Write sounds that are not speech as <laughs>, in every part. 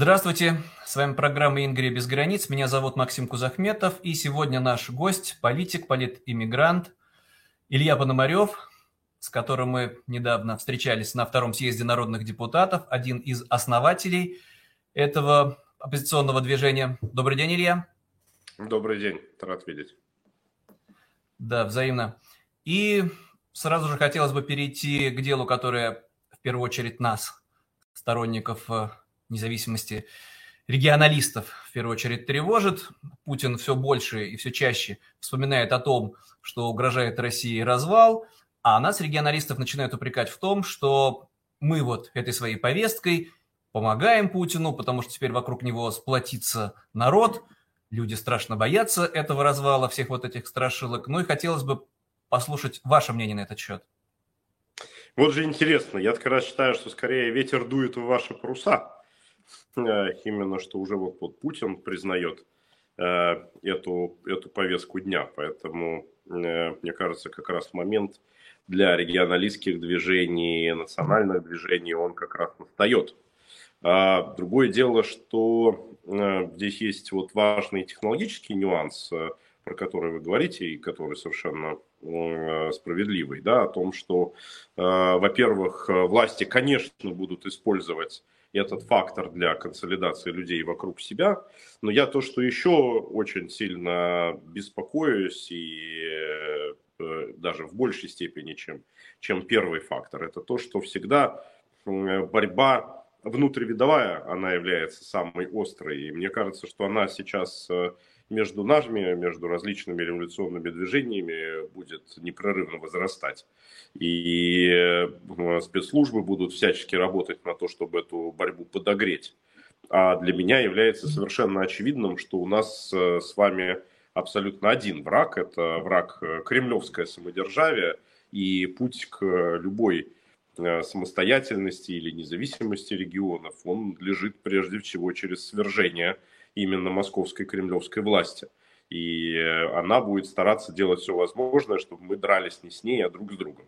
Здравствуйте, с вами программа «Ингрия без границ». Меня зовут Максим Кузахметов, и сегодня наш гость, политик, политиммигрант Илья Пономарев, с которым мы недавно встречались на втором съезде народных депутатов, один из основателей этого оппозиционного движения. Добрый день, Илья. Добрый день, рад видеть. Да, взаимно. И сразу же хотелось бы перейти к делу, которое в первую очередь нас, сторонников э, независимости регионалистов в первую очередь тревожит. Путин все больше и все чаще вспоминает о том, что угрожает России развал, а нас, регионалистов, начинают упрекать в том, что мы вот этой своей повесткой помогаем Путину, потому что теперь вокруг него сплотится народ, люди страшно боятся этого развала, всех вот этих страшилок. Ну и хотелось бы послушать ваше мнение на этот счет. Вот же интересно, я как раз считаю, что скорее ветер дует в ваши паруса, именно что уже вот, вот Путин признает э, эту, эту повестку дня. Поэтому, э, мне кажется, как раз момент для регионалистских движений, национальных движений, он как раз настает. А другое дело, что здесь есть вот важный технологический нюанс, про который вы говорите, и который совершенно справедливый, да, о том, что, во-первых, власти, конечно, будут использовать этот фактор для консолидации людей вокруг себя. Но я то, что еще очень сильно беспокоюсь и э, даже в большей степени, чем, чем первый фактор, это то, что всегда борьба внутривидовая, она является самой острой. И мне кажется, что она сейчас э, между нами, между различными революционными движениями будет непрерывно возрастать. И э, спецслужбы будут всячески работать на то, чтобы эту борьбу подогреть. А для меня является совершенно очевидным, что у нас э, с вами абсолютно один враг. Это враг э, кремлевское самодержавие. И путь к любой самостоятельности или независимости регионов, он лежит прежде всего через свержение именно московской кремлевской власти. И она будет стараться делать все возможное, чтобы мы дрались не с ней, а друг с другом.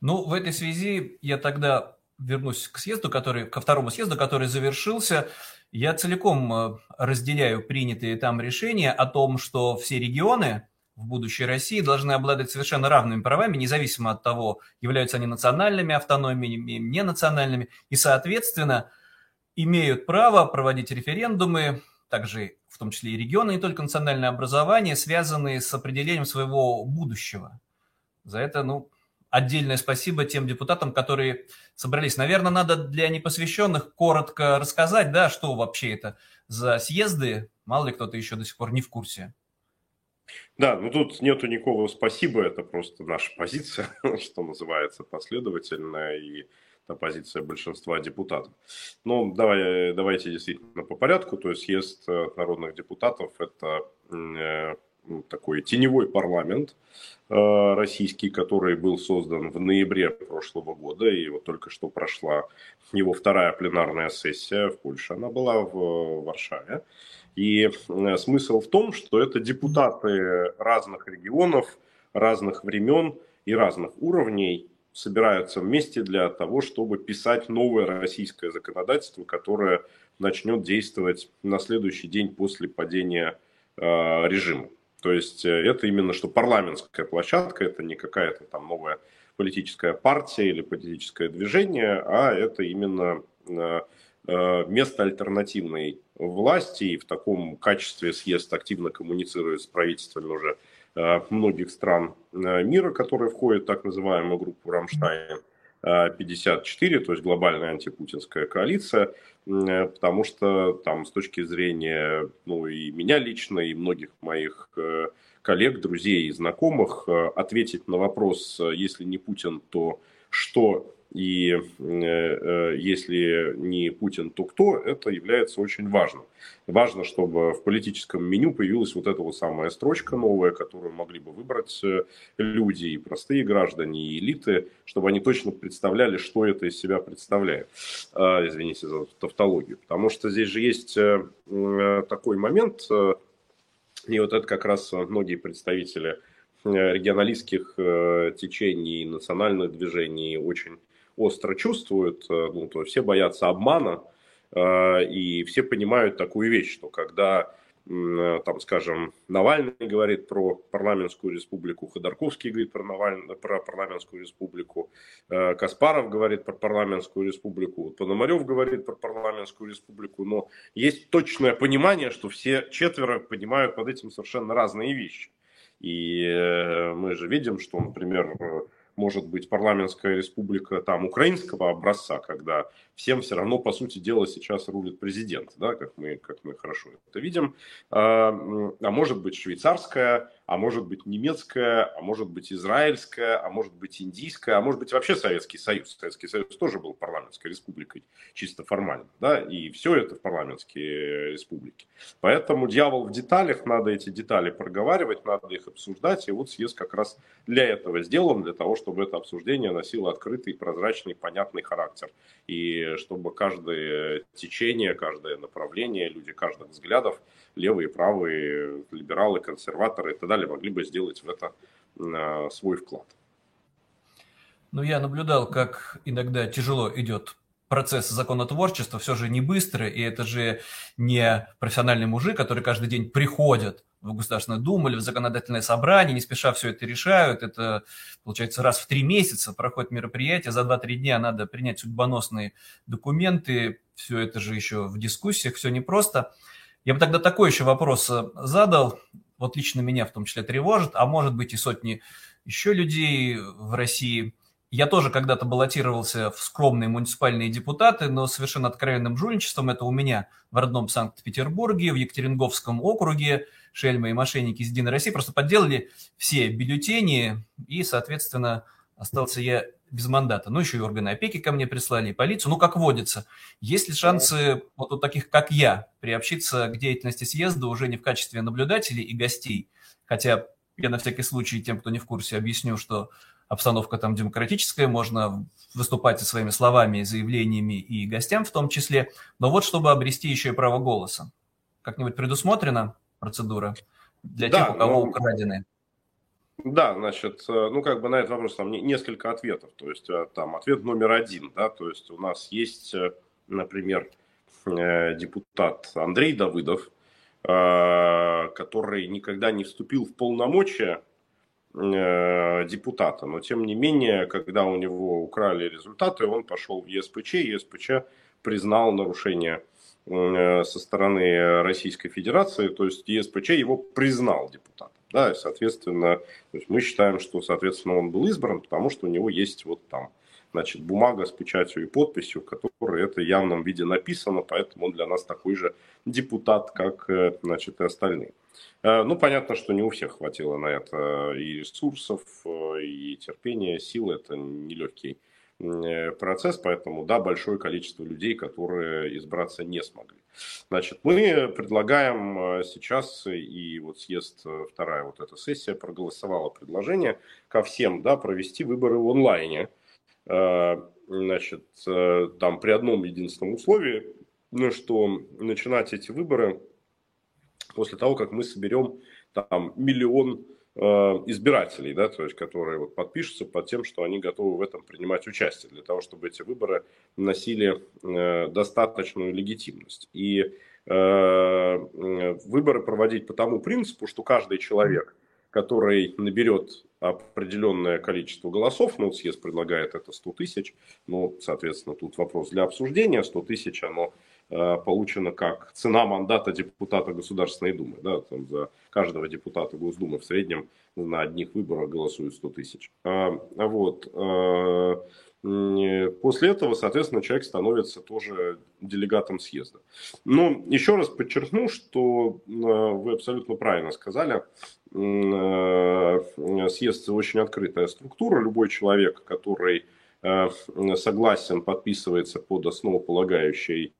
Ну, в этой связи я тогда вернусь к съезду, который, ко второму съезду, который завершился. Я целиком э, разделяю принятые там решения о том, что все регионы в будущей России должны обладать совершенно равными правами, независимо от того, являются они национальными автономиями, не национальными, и, соответственно, имеют право проводить референдумы, также в том числе и регионы, не только национальное образование, связанные с определением своего будущего. За это, ну, отдельное спасибо тем депутатам, которые собрались. Наверное, надо для непосвященных коротко рассказать, да, что вообще это за съезды. Мало ли кто-то еще до сих пор не в курсе. Да, ну тут нету никакого спасибо, это просто наша позиция, <laughs> что называется, последовательная и позиция большинства депутатов. Ну, давай, давайте действительно по порядку. То есть съезд э, народных депутатов – это э, ну, такой теневой парламент э, российский, который был создан в ноябре прошлого года, и вот только что прошла его вторая пленарная сессия в Польше, она была в Варшаве. И смысл в том, что это депутаты разных регионов, разных времен и разных уровней собираются вместе для того, чтобы писать новое российское законодательство, которое начнет действовать на следующий день после падения э, режима. То есть э, это именно что парламентская площадка, это не какая-то там новая политическая партия или политическое движение, а это именно э, место альтернативной власти, и в таком качестве съезд активно коммуницирует с правительствами уже многих стран мира, которые входят в так называемую группу Рамштайн. 54, то есть глобальная антипутинская коалиция, э, потому что там с точки зрения ну, и меня лично, и многих моих э, коллег, друзей и знакомых, э, ответить на вопрос, если не Путин, то что и э, э, если не Путин, то кто, это является очень важным. Важно, чтобы в политическом меню появилась вот эта вот самая строчка новая, которую могли бы выбрать э, люди, и простые граждане, и элиты, чтобы они точно представляли, что это из себя представляет. Э, извините за тавтологию. Потому что здесь же есть такой момент, и вот это как раз многие представители регионалистских течений, национальных движений очень остро чувствуют, э, ну, то все боятся обмана, И все понимают такую вещь, что когда Э, там, скажем, Навальный говорит про парламентскую республику, Ходорковский говорит про, Навальный, про парламентскую республику, э, Каспаров говорит про парламентскую республику, Пономарев говорит про парламентскую республику, но есть точное понимание, что все четверо понимают под этим совершенно разные вещи. И э, мы же видим, что, например, может быть парламентская республика там украинского образца, когда всем все равно, по сути дела, сейчас рулит президент, да, как мы, как мы хорошо это видим. А, а может быть швейцарская, а может быть немецкая, а может быть израильская, а может быть индийская, а может быть вообще Советский Союз. Советский Союз тоже был парламентской республикой, чисто формально, да, и все это в парламентские республики. Поэтому дьявол в деталях, надо эти детали проговаривать, надо их обсуждать, и вот съезд как раз для этого сделан, для того, чтобы это обсуждение носило открытый, прозрачный, понятный характер, и чтобы каждое течение, каждое направление, люди каждых взглядов, левые, правые, либералы, консерваторы и так далее, могли бы сделать в это а, свой вклад. Ну, я наблюдал, как иногда тяжело идет процесс законотворчества, все же не быстро, и это же не профессиональный мужик, который каждый день приходит в Государственную Думу или в законодательное собрание, не спеша все это решают. Это, получается, раз в три месяца проходит мероприятие, за 2-3 дня надо принять судьбоносные документы, все это же еще в дискуссиях, все непросто. Я бы тогда такой еще вопрос задал. Вот лично меня в том числе тревожит, а может быть и сотни еще людей в России. Я тоже когда-то баллотировался в скромные муниципальные депутаты, но совершенно откровенным жульничеством. Это у меня в родном Санкт-Петербурге, в Екатеринговском округе, шельмы и мошенники из «Единой России» просто подделали все бюллетени, и, соответственно, остался я без мандата. Ну, еще и органы опеки ко мне прислали, и полицию. Ну, как водится. Есть ли шансы вот у таких, как я, приобщиться к деятельности съезда уже не в качестве наблюдателей и гостей? Хотя я на всякий случай тем, кто не в курсе, объясню, что обстановка там демократическая, можно выступать со своими словами, заявлениями и гостям в том числе. Но вот чтобы обрести еще и право голоса. Как-нибудь предусмотрена процедура для да, тех, у кого но... украдены? Да, значит, э, ну как бы на этот вопрос там несколько ответов. То есть э, там ответ номер один, да, то есть у нас есть, э, например, депутат Андрей Давыдов, который никогда не вступил в полномочия депутата, но тем не менее, когда у него украли результаты, он пошел в ЕСПЧ, ЕСПЧ признал нарушение со стороны Российской Федерации, то есть ЕСПЧ его признал депутатом. Да, и, соответственно, мы считаем, что, соответственно, он был избран, потому что у него есть вот там, значит, бумага с печатью и подписью, в которой это явном виде написано, поэтому он для нас такой же депутат, как, э, значит, и остальные. Э, ну, понятно, что не у всех хватило на это и ресурсов, э, и терпения, сил. Это нелегкий Э, процесс, поэтому да, большое количество людей, которые избраться не смогли. Значит, мы предлагаем э, сейчас, и вот съезд, э, вторая вот эта сессия проголосовала предложение ко всем, да, провести выборы в онлайне. Значит, там при одном единственном условии, ну, что начинать эти выборы после того, как мы соберем там миллион Э, избирателей, да, то есть, которые вот подпишутся под тем, что они готовы в этом принимать участие, для того, чтобы эти выборы носили э, достаточную легитимность. И э, выборы проводить по тому принципу, что каждый человек, который наберет определенное количество голосов, ну, съезд предлагает это 100 тысяч, ну, соответственно, тут вопрос для обсуждения, 100 тысяч, оно Э, получена как цена мандата депутата Государственной Думы. Да, там за каждого депутата Госдумы в среднем на одних выборах голосуют 100 тысяч. А, вот. Э, после этого, соответственно, человек становится тоже делегатом съезда. Но еще раз подчеркну, что э, вы абсолютно правильно сказали, съезд очень открытая структура. Любой человек, который согласен, подписывается под основополагающей Э,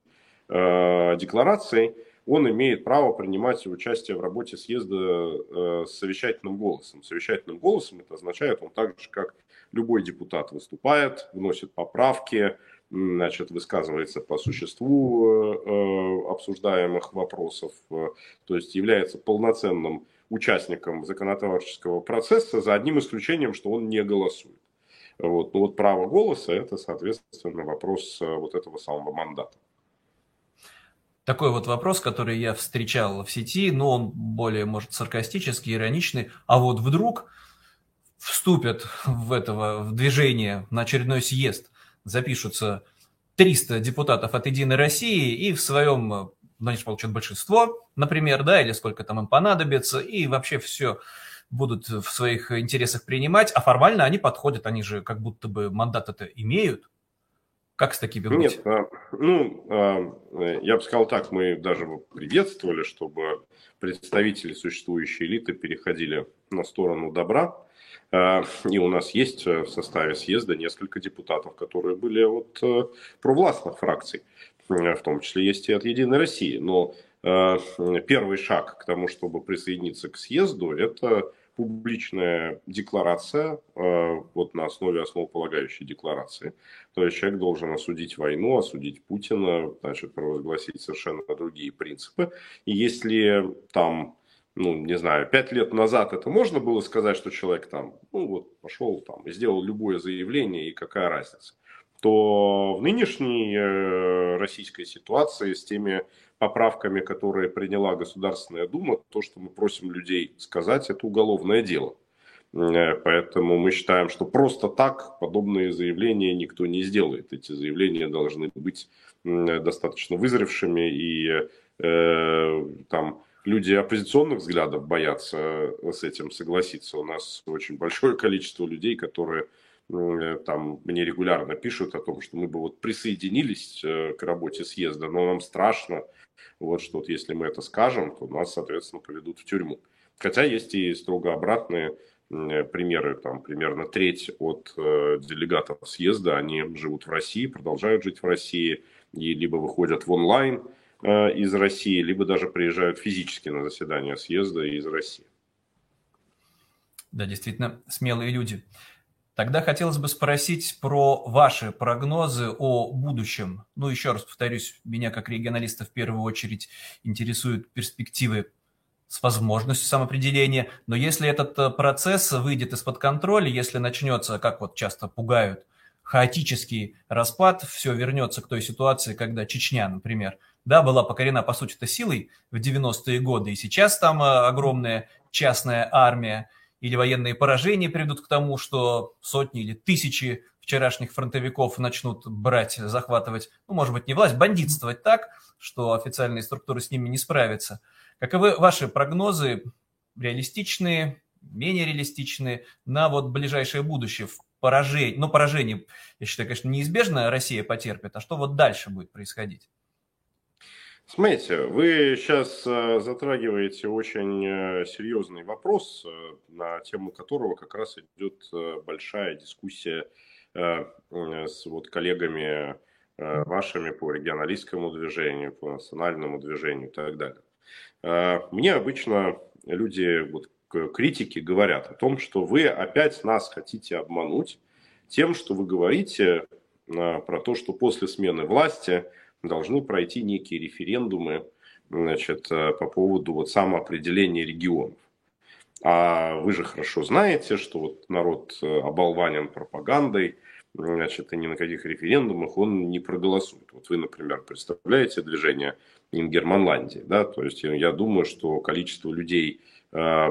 декларацией, он имеет право принимать участие в работе съезда э, с совещательным голосом. Совещательным голосом это означает, он так же, как любой депутат выступает, вносит поправки, значит, высказывается по существу э, обсуждаемых вопросов, то есть является полноценным участником законотворческого процесса, за одним исключением, что он не голосует. Вот. Но вот право голоса – это, соответственно, вопрос вот этого самого мандата. Такой вот вопрос, который я встречал в сети, но он более, может, саркастический, ироничный. А вот вдруг вступят в этого в движение на очередной съезд, запишутся 300 депутатов от «Единой России» и в своем, значит, получат большинство, например, да, или сколько там им понадобится, и вообще все будут в своих интересах принимать, а формально они подходят, они же как будто бы мандат это имеют, как с такими быть? Нет, а, ну, а, я бы сказал так, мы даже приветствовали, чтобы представители существующей элиты переходили на сторону добра. А, и у нас есть в составе съезда несколько депутатов, которые были от провластных фракций, в том числе есть и от «Единой России». Но первый шаг к тому, чтобы присоединиться к съезду, это публичная декларация, э, вот на основе основополагающей декларации. То есть человек должен осудить войну, осудить Путина, значит, провозгласить совершенно другие принципы. И если там ну, не знаю, пять лет назад это можно было сказать, что человек там, ну, вот, пошел там и сделал любое заявление, и какая разница, то в нынешней э, российской ситуации с теми поправками, которые приняла Государственная Дума, то, что мы просим людей сказать, это уголовное дело. Э, поэтому мы считаем, что просто так подобные заявления никто не сделает. Эти заявления должны быть достаточно вызревшими, и э, там люди оппозиционных взглядов боятся с этим согласиться. У нас очень большое количество людей, которые Э, там мне регулярно пишут о том, что мы бы вот присоединились э, к работе съезда, но нам страшно, вот что вот если мы это скажем, то нас, соответственно, поведут в тюрьму. Хотя есть и строго обратные э, примеры, там примерно треть от делегатов съезда, они живут в России, продолжают жить в России, и либо выходят в онлайн из России, либо даже приезжают физически на заседание съезда из России. Да, действительно, смелые люди. Тогда хотелось бы спросить про ваши прогнозы о будущем. Ну, еще раз повторюсь, меня как регионалиста в первую очередь интересуют перспективы с возможностью самоопределения. Но если этот э, процесс выйдет из-под контроля, если начнется, как вот часто пугают, хаотический распад, все вернется к той ситуации, когда Чечня, например, да, была покорена, по сути-то, силой в 90-е годы, и сейчас там э, огромная частная армия – или военные поражения приведут к тому, что сотни или тысячи вчерашних фронтовиков начнут брать, захватывать, ну, может быть, не власть, бандитствовать так, что официальные структуры с ними не справятся. Каковы ваши прогнозы, реалистичные, менее реалистичные, на вот ближайшее будущее в поражении? Ну, поражение, я считаю, конечно, неизбежно Россия потерпит, а что вот дальше будет происходить? Смотрите, вы сейчас э, затрагиваете очень э, серьезный вопрос, э, на тему которого как раз идет большая дискуссия с вот коллегами вашими по регионалистскому движению, по национальному движению и так далее. Мне обычно люди, вот, критики говорят о том, что вы опять нас хотите обмануть тем, что вы говорите про то, что после смены власти – должны пройти некие референдумы значит, э, по поводу вот самоопределения регионов. А вы же хорошо знаете, что вот народ э, оболванен пропагандой, значит, и ни на каких референдумах он не проголосует. Вот вы, например, представляете движение Ингерманландии, да, то есть я думаю, что количество людей э,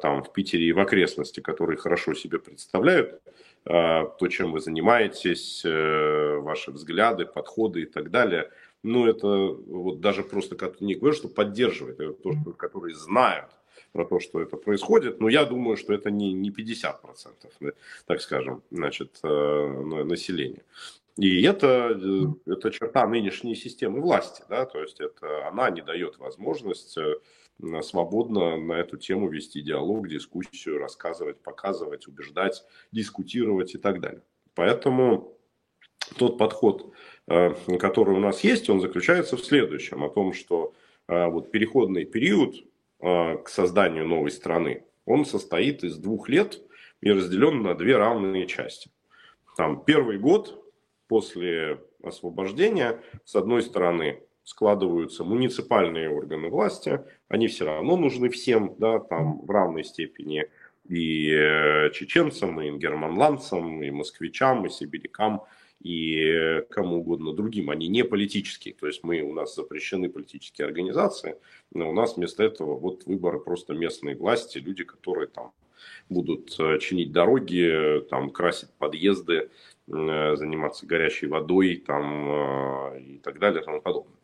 там в Питере и в окрестности, которые хорошо себе представляют то, чем вы занимаетесь, э, ваши взгляды, подходы и так далее. Ну, это вот даже просто не говорю, что поддерживает, это то, что, которые знают про то, что это происходит, но я думаю, что это не, не 50%, так скажем, значит, э, населения. И это, э, это черта нынешней системы власти, да, то есть это она не дает возможность свободно на эту тему вести диалог, дискуссию, рассказывать, показывать, убеждать, дискутировать и так далее. Поэтому тот подход, э, который у нас есть, он заключается в следующем, о том, что э, вот переходный период э, к созданию новой страны, он состоит из двух лет и разделен на две равные части. Там первый год после освобождения, с одной стороны, складываются муниципальные органы власти, они все равно нужны всем, да, там в равной степени. и э, чеченцам, и ингерманландцам, и москвичам, и сибирякам, и кому угодно другим. Они не политические. То есть мы, у нас запрещены политические организации, но у нас вместо этого вот выборы просто местные власти, люди, которые там будут э, чинить дороги, там красить подъезды, э, заниматься горячей водой там, и так далее и тому подобное.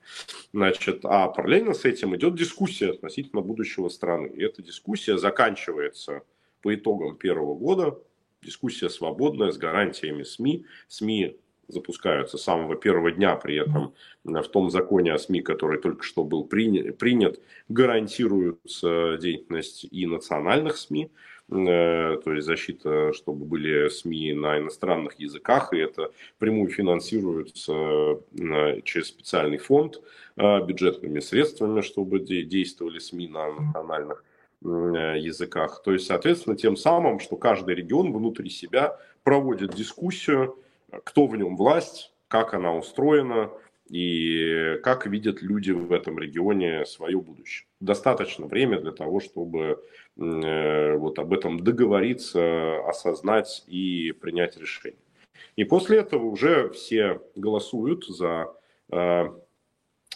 Значит, а параллельно с этим идет дискуссия относительно будущего страны. И эта дискуссия заканчивается по итогам первого года. Дискуссия свободная, с гарантиями СМИ. СМИ запускаются с самого первого дня, при этом в том законе о СМИ, который только что был принят, гарантируется деятельность и национальных СМИ, э, то есть защита, чтобы были СМИ на иностранных языках, и это прямую финансируется э, через специальный фонд э, бюджетными средствами, чтобы действовали СМИ на национальных Э, языках. То есть, соответственно, тем самым, что каждый регион внутри себя проводит дискуссию, кто в нем власть, как она устроена и как видят люди в этом регионе свое будущее. Достаточно времени для того, чтобы э, вот об этом договориться, осознать и принять решение. И после этого уже все голосуют за э,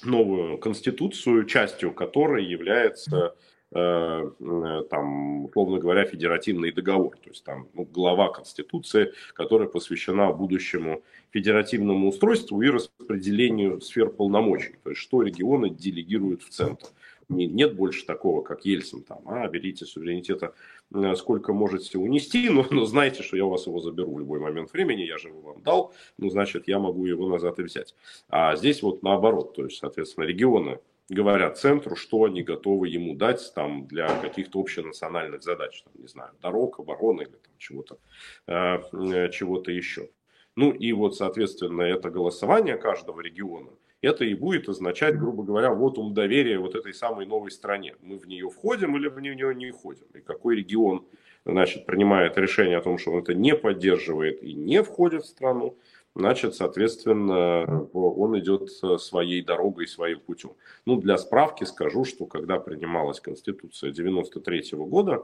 новую конституцию, частью которой является там, условно говоря, федеративный договор, то есть там ну, глава Конституции, которая посвящена будущему федеративному устройству и распределению сфер полномочий, то есть что регионы делегируют в центр. Нет больше такого, как Ельцин, там, а, берите суверенитета э, сколько можете унести, но, но знайте, что я у вас его заберу в любой момент времени, я же его вам дал, ну, значит, я могу его назад и взять. А здесь вот наоборот, то есть, соответственно, регионы говорят центру, что они готовы ему дать там для каких-то общенациональных задач, там, не знаю, дорог, обороны или чего-то, э, э, чего-то еще. Ну и вот, соответственно, это голосование каждого региона, это и будет означать, грубо говоря, вот ум доверия вот этой самой новой стране. Мы в нее входим или в нее не входим. И какой регион, значит, принимает решение о том, что он это не поддерживает и не входит в страну, значит, соответственно, он идет своей дорогой, своим путем. Ну, для справки скажу, что когда принималась Конституция 93 года,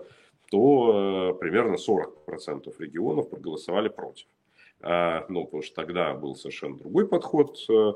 то э, примерно 40% регионов проголосовали против. А, ну, потому что тогда был совершенно другой подход э,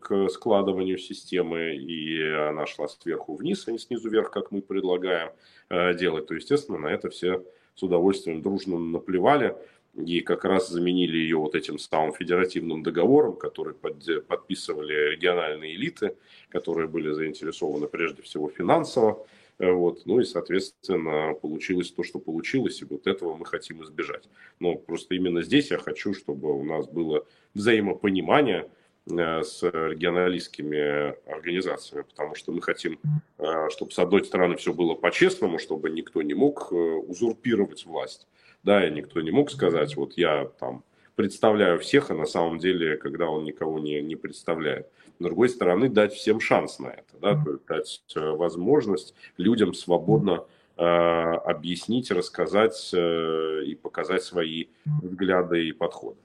к складыванию системы, и она шла сверху вниз, а не снизу вверх, как мы предлагаем э, делать. То, естественно, на это все с удовольствием дружно наплевали и как раз заменили ее вот этим самым федеративным договором, который под, подписывали региональные элиты, которые были заинтересованы прежде всего финансово. Э, вот. Ну и, соответственно, получилось то, что получилось, и вот этого мы хотим избежать. Но просто именно здесь я хочу, чтобы у нас было взаимопонимание э, с регионалистскими организациями, потому что мы хотим, э, чтобы с одной стороны все было по-честному, чтобы никто не мог узурпировать власть, да, и никто не мог сказать, вот я там представляю всех, а на самом деле, когда он никого не, не представляет. С другой стороны, дать всем шанс на это, да, то есть дать э, возможность людям свободно э, объяснить, рассказать э, и показать свои взгляды и подходы.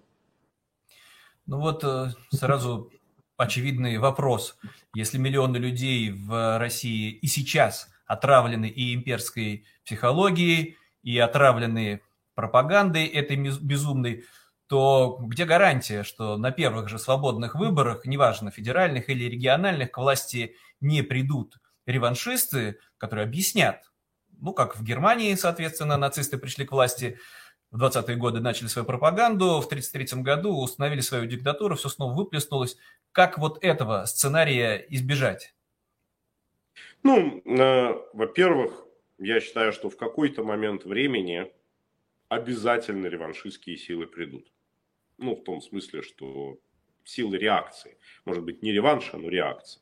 Ну вот э, сразу очевидный вопрос. Если миллионы людей в России и сейчас отравлены и имперской психологией, и отравлены пропагандой этой безумной, то где гарантия, что на первых же свободных выборах, неважно, федеральных или региональных, к власти не придут реваншисты, которые объяснят, ну, как в Германии, соответственно, нацисты пришли к власти, в 20-е годы начали свою пропаганду, в 1933 году установили свою диктатуру, все снова выплеснулось. Как вот этого сценария избежать? Ну, э, во-первых, я считаю, что в какой-то момент времени обязательно реваншистские силы придут. Ну, в том смысле, что силы реакции. Может быть, не реванша, но реакция.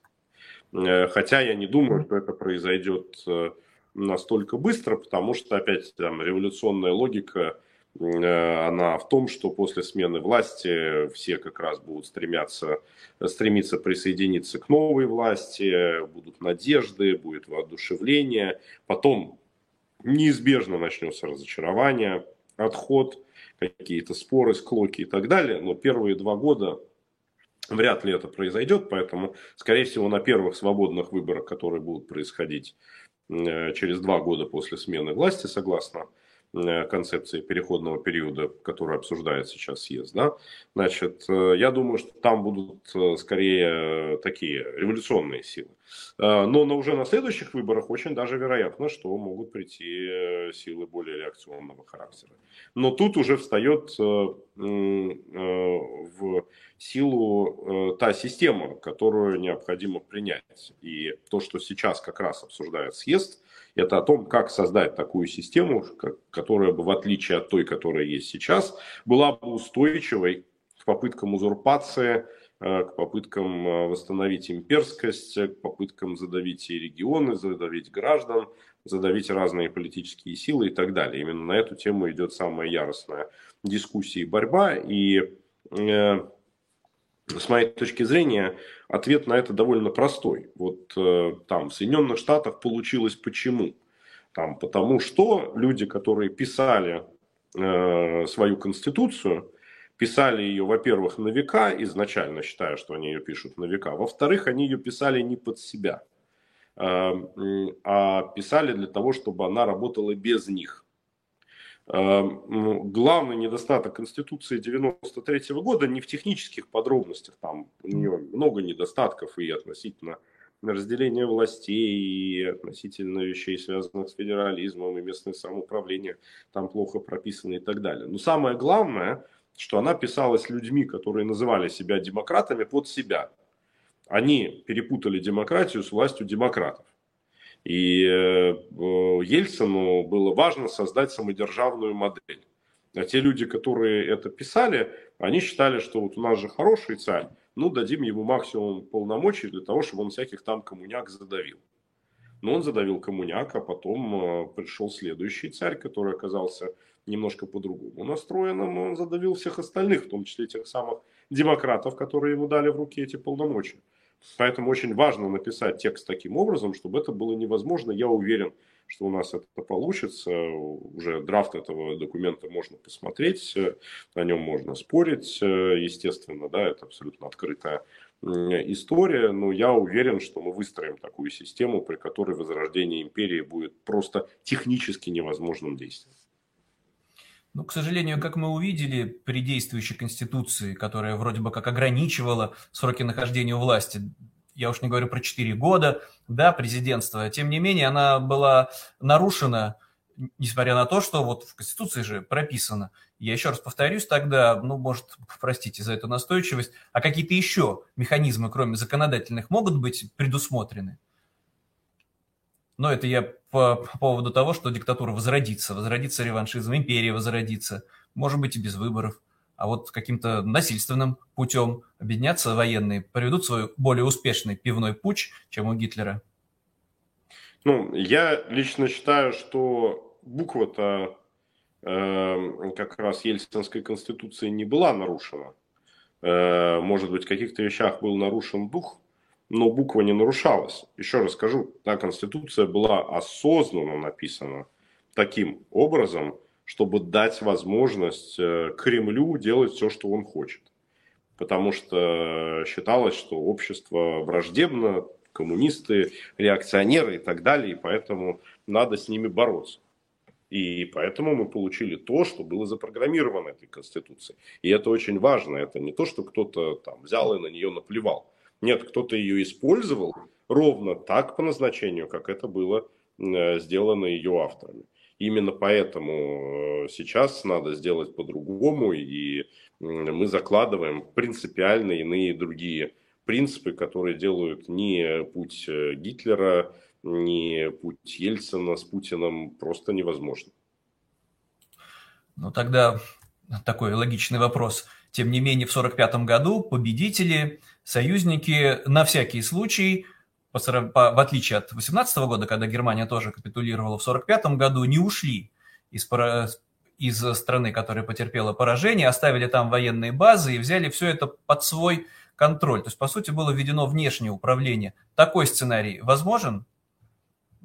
Э, хотя я не думаю, что это произойдет э, настолько быстро, потому что, опять, там, революционная логика, э, она в том, что после смены власти все как раз будут стремиться, стремиться присоединиться к новой власти, будут надежды, будет воодушевление, потом неизбежно начнется разочарование, отход, какие-то споры, склоки и так далее. Но первые два года вряд ли это произойдет, поэтому, скорее всего, на первых свободных выборах, которые будут происходить э, через два года после смены власти, согласно концепции переходного периода, который обсуждает сейчас съезд. Да? Значит, э, я думаю, что там будут э, скорее такие революционные силы. Но на уже на следующих выборах очень даже вероятно, что могут прийти силы более реакционного характера. Но тут уже встает в силу та система, которую необходимо принять. И то, что сейчас как раз обсуждает съезд, это о том, как создать такую систему, которая бы, в отличие от той, которая есть сейчас, была бы устойчивой к попыткам узурпации, э, к попыткам э, восстановить имперскость, к попыткам задавить и регионы, задавить граждан, задавить разные политические силы и так далее. Именно на эту тему идет самая яростная дискуссия и борьба. И э, с моей точки зрения, ответ на это довольно простой. Вот э, там в Соединенных Штатах получилось почему? Там, потому что люди, которые писали э, свою конституцию, писали ее, во-первых, на века, изначально считая, что они ее пишут на века, во-вторых, они ее писали не под себя, э, а писали для того, чтобы она работала без них. Эм, ну, главный недостаток Конституции 93 года не в технических подробностях, там у нее много недостатков и относительно разделения властей, и относительно вещей, связанных с федерализмом и местное самоуправление, там плохо прописано и так далее. Но самое главное, что она писалась людьми, которые называли себя демократами под себя. Они перепутали демократию с властью демократов. И э, Ельцину было важно создать самодержавную модель. А те люди, которые это писали, они считали, что вот у нас же хороший царь, ну дадим ему максимум полномочий для того, чтобы он всяких там коммуняк задавил. Но он задавил коммуняк, а потом э, пришел следующий царь, который оказался немножко по-другому настроенным, он задавил всех остальных, в том числе тех самых демократов, которые ему дали в руки эти полномочия. Поэтому очень важно написать текст таким образом, чтобы это было невозможно. Я уверен, что у нас это получится. Уже драфт этого документа можно посмотреть, о нем можно спорить, естественно, да, это абсолютно открытая история, но я уверен, что мы выстроим такую систему, при которой возрождение империи будет просто технически невозможным действием. Ну, к сожалению, как мы увидели при действующей Конституции, которая вроде бы как ограничивала сроки нахождения у власти, я уж не говорю про 4 года, да, президентства, тем не менее она была нарушена, несмотря на то, что вот в Конституции же прописано. Я еще раз повторюсь тогда, ну, может, простите за эту настойчивость, а какие-то еще механизмы, кроме законодательных, могут быть предусмотрены? Но это я по, по поводу того, что диктатура возродится, возродится реваншизм, империя возродится, может быть и без выборов. А вот каким-то насильственным путем объединятся военные, проведут свой более успешный пивной путь, чем у Гитлера. Ну, я лично считаю, что буква-то э, как раз Ельцинской конституции не была нарушена. Э, может быть, в каких-то вещах был нарушен дух, но буква не нарушалась. Еще раз скажу, та конституция была осознанно написана таким образом, чтобы дать возможность э, Кремлю делать все, что он хочет. Потому что считалось, что общество враждебно, коммунисты, реакционеры и так далее, и поэтому надо с ними бороться. И поэтому мы получили то, что было запрограммировано этой Конституцией. И это очень важно. Это не то, что кто-то там взял и на нее наплевал. Нет, кто-то ее использовал ровно так по назначению, как это было э, сделано ее авторами. Именно поэтому э, сейчас надо сделать по-другому, и мы закладываем принципиально иные другие принципы, которые делают не путь э, Гитлера, не путь Ельцина с Путиным просто невозможно. Ну тогда такой логичный вопрос. Тем не менее, в 1945 году победители, союзники на всякий случай, по, по, в отличие от 18 года, когда Германия тоже капитулировала, в 1945 году не ушли из, из страны, которая потерпела поражение, оставили там военные базы и взяли все это под свой контроль. То есть, по сути, было введено внешнее управление. Такой сценарий возможен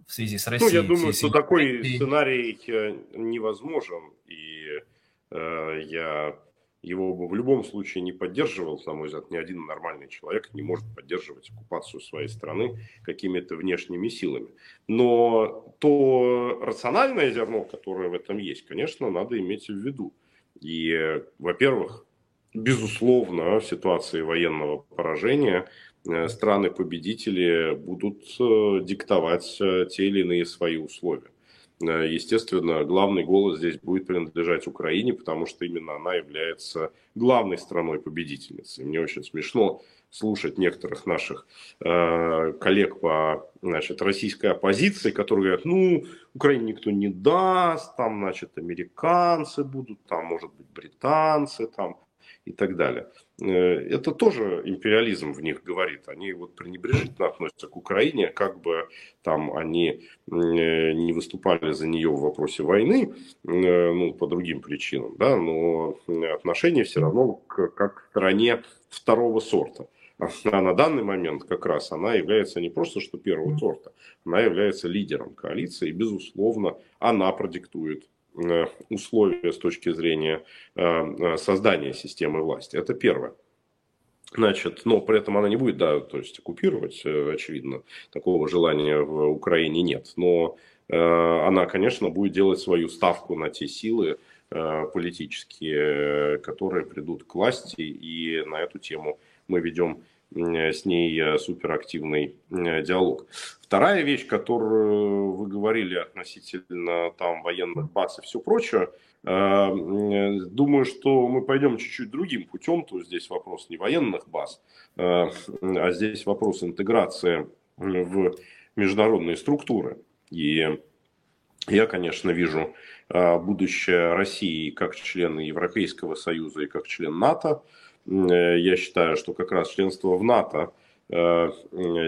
в связи с Россией? Ну, я думаю, что такой сценарий э, невозможен. И я его бы в любом случае не поддерживал, на мой взгляд, ни один нормальный человек не может поддерживать оккупацию своей страны какими-то внешними силами. Но то рациональное зерно, которое в этом есть, конечно, надо иметь в виду. И, во-первых, безусловно, в ситуации военного поражения э, страны-победители будут э, диктовать э, те или иные свои условия. Э, естественно, главный голос здесь будет принадлежать Украине, потому что именно она является главной страной-победительницей. Мне очень смешно слушать некоторых наших э, коллег по значит, российской оппозиции, которые говорят, ну, Украине никто не даст, там, значит, американцы будут, там, может быть, британцы, там, и так далее. Э, это тоже империализм в них говорит. Они вот пренебрежительно относятся к Украине, как бы там они э, не выступали за нее в вопросе войны, э, ну, по другим причинам, да, но отношения все равно к, как к стране второго сорта. А на данный момент как раз она является не просто что первого сорта, она является лидером коалиции, и, безусловно, она продиктует условия с точки зрения э, э, создания системы власти. Это первое. Значит, но при этом она не будет, да, то есть оккупировать, очевидно, такого желания в Украине нет. Но она, конечно, будет делать свою ставку на те силы политические, которые придут к власти, и на эту тему мы ведем с ней суперактивный диалог. Вторая вещь, которую вы говорили относительно там военных баз и все прочее, э, думаю, что мы пойдем чуть-чуть другим путем. То здесь вопрос не военных баз, э, а здесь вопрос интеграции в международные структуры. И я, конечно, вижу э, будущее России как члена Европейского Союза и как член НАТО. Я считаю, что как раз членство в НАТО Э,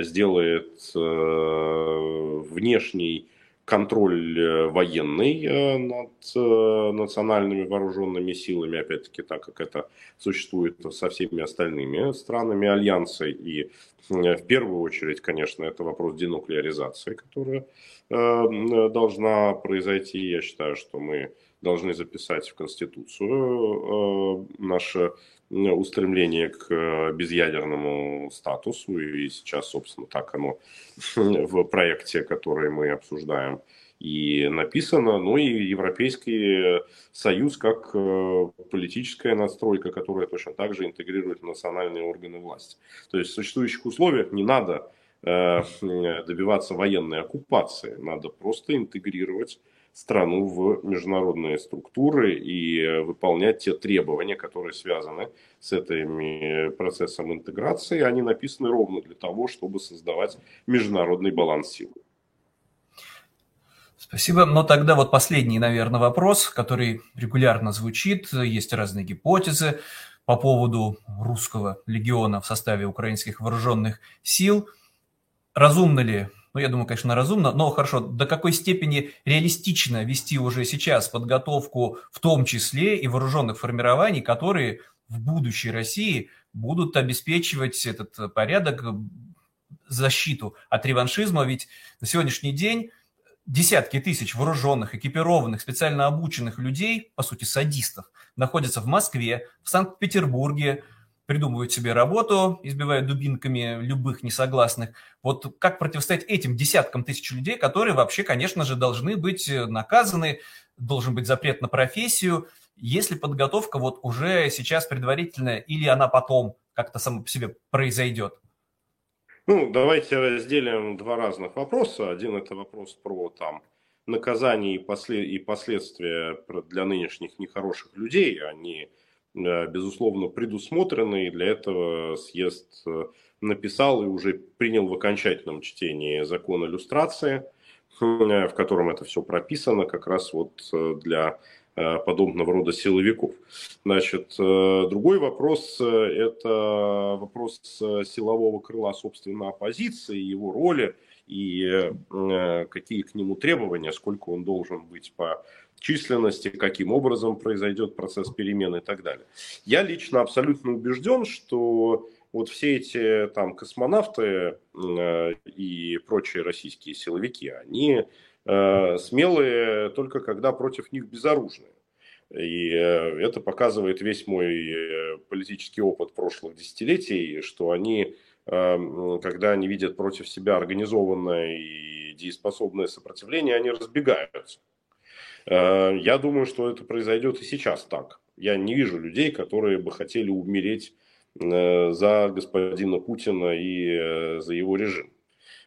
сделает э, внешний контроль э, военный над национальными вооруженными силами, опять-таки так, как это существует со всеми остальными странами Альянса. И в первую очередь, конечно, это вопрос денуклеаризации, которая должна произойти. Я считаю, что мы должны записать в Конституцию наше устремление к э, безъядерному статусу, и сейчас, собственно, так оно <laughs> в проекте, который мы обсуждаем, и написано, ну и Европейский Союз как э, политическая настройка, которая точно так же интегрирует национальные органы власти. То есть в существующих условиях не надо э, добиваться военной оккупации, надо просто интегрировать страну в международные структуры и э, выполнять те требования, которые связаны с этим процессом интеграции. Они написаны ровно для того, чтобы создавать международный баланс сил. Спасибо. Но тогда вот последний, наверное, вопрос, который регулярно звучит. Есть разные гипотезы по поводу русского легиона в составе украинских вооруженных сил. Разумно ли ну, я думаю, конечно, разумно, но хорошо, до какой степени реалистично вести уже сейчас подготовку, в том числе и вооруженных формирований, которые в будущей России будут обеспечивать этот порядок, защиту от реваншизма, ведь на сегодняшний день десятки тысяч вооруженных, экипированных, специально обученных людей, по сути, садистов, находятся в Москве, в Санкт-Петербурге, придумывают себе работу, избивают дубинками любых несогласных. Вот как противостоять этим десяткам тысяч людей, которые вообще, конечно же, должны быть э, наказаны, должен быть запрет на профессию, если подготовка вот уже сейчас предварительная или она потом как-то само по себе произойдет? Ну, давайте разделим два разных вопроса. Один это вопрос про там наказание и, после, и последствия для нынешних нехороших людей, а Э, безусловно, предусмотрены, и для этого съезд э, написал и уже принял в окончательном чтении закон иллюстрации, <clears throat> э, в котором это все прописано как раз вот для подобного рода силовиков. Значит, другой вопрос – это вопрос силового крыла, собственно, оппозиции, его роли и какие к нему требования, сколько он должен быть по численности, каким образом произойдет процесс перемен и так далее. Я лично абсолютно убежден, что вот все эти там космонавты э, и прочие российские силовики, они э, смелые только когда против них безоружные. И это показывает весь мой политический опыт прошлых десятилетий, что они, когда они видят против себя организованное и дееспособное сопротивление, они разбегаются. Я думаю, что это произойдет и сейчас так. Я не вижу людей, которые бы хотели умереть за господина Путина и за его режим.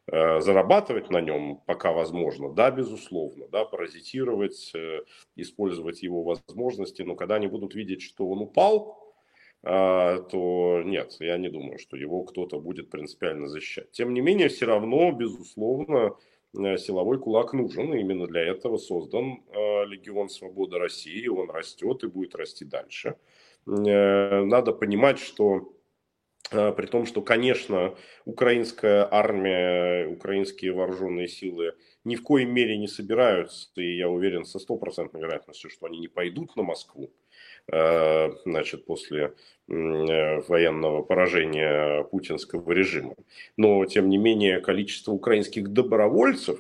Э, зарабатывать на нем пока возможно, да, безусловно, да, паразитировать, э, использовать его возможности, но когда они будут видеть, что он упал, э, то нет, я не думаю, что его кто-то будет принципиально защищать. Тем не менее, все равно, безусловно, силовой кулак нужен, и именно для этого создан Легион Свободы России, он растет и будет расти дальше. Надо понимать, что при том, что, конечно, украинская армия, украинские вооруженные силы ни в коей мере не собираются, и я уверен со стопроцентной вероятностью, что они не пойдут на Москву, значит, после э, военного поражения путинского режима. Но, тем не менее, количество украинских добровольцев,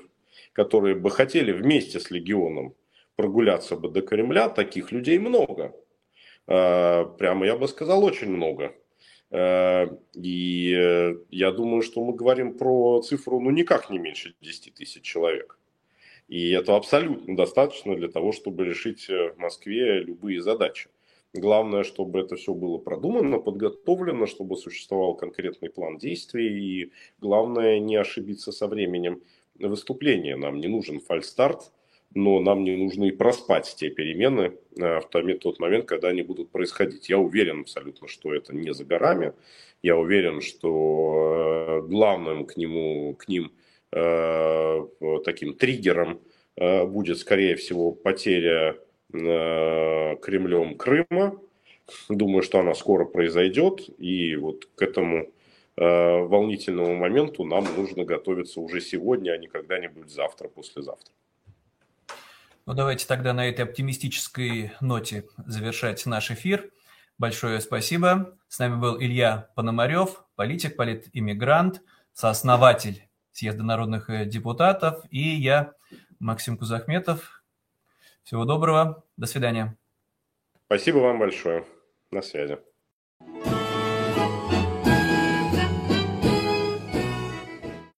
которые бы хотели вместе с легионом прогуляться бы до Кремля, таких людей много. А, прямо я бы сказал, очень много. Э, и э, я думаю, что мы говорим про цифру, ну, никак не меньше 10 тысяч человек. И это абсолютно достаточно для того, чтобы решить э, в Москве любые задачи. Главное, чтобы это все было продумано, подготовлено, чтобы существовал конкретный план действий. И главное, не ошибиться со временем выступления. Нам не нужен фальстарт, но нам не нужно и проспать те перемены э, в тот момент, когда они будут происходить. Я уверен абсолютно, что это не за горами. Я уверен, что э, главным к, нему, к ним э, таким триггером будет, скорее всего, потеря Кремлем Крыма. Думаю, что она скоро произойдет, и вот к этому волнительному моменту нам нужно готовиться уже сегодня, а не когда-нибудь завтра, послезавтра. Ну, давайте тогда на этой оптимистической ноте завершать наш эфир. Большое спасибо. С нами был Илья Пономарев, политик, политиммигрант, сооснователь Съезда народных э, депутатов, и я, Максим Кузахметов. Всего доброго. До свидания. Спасибо вам большое. На связи.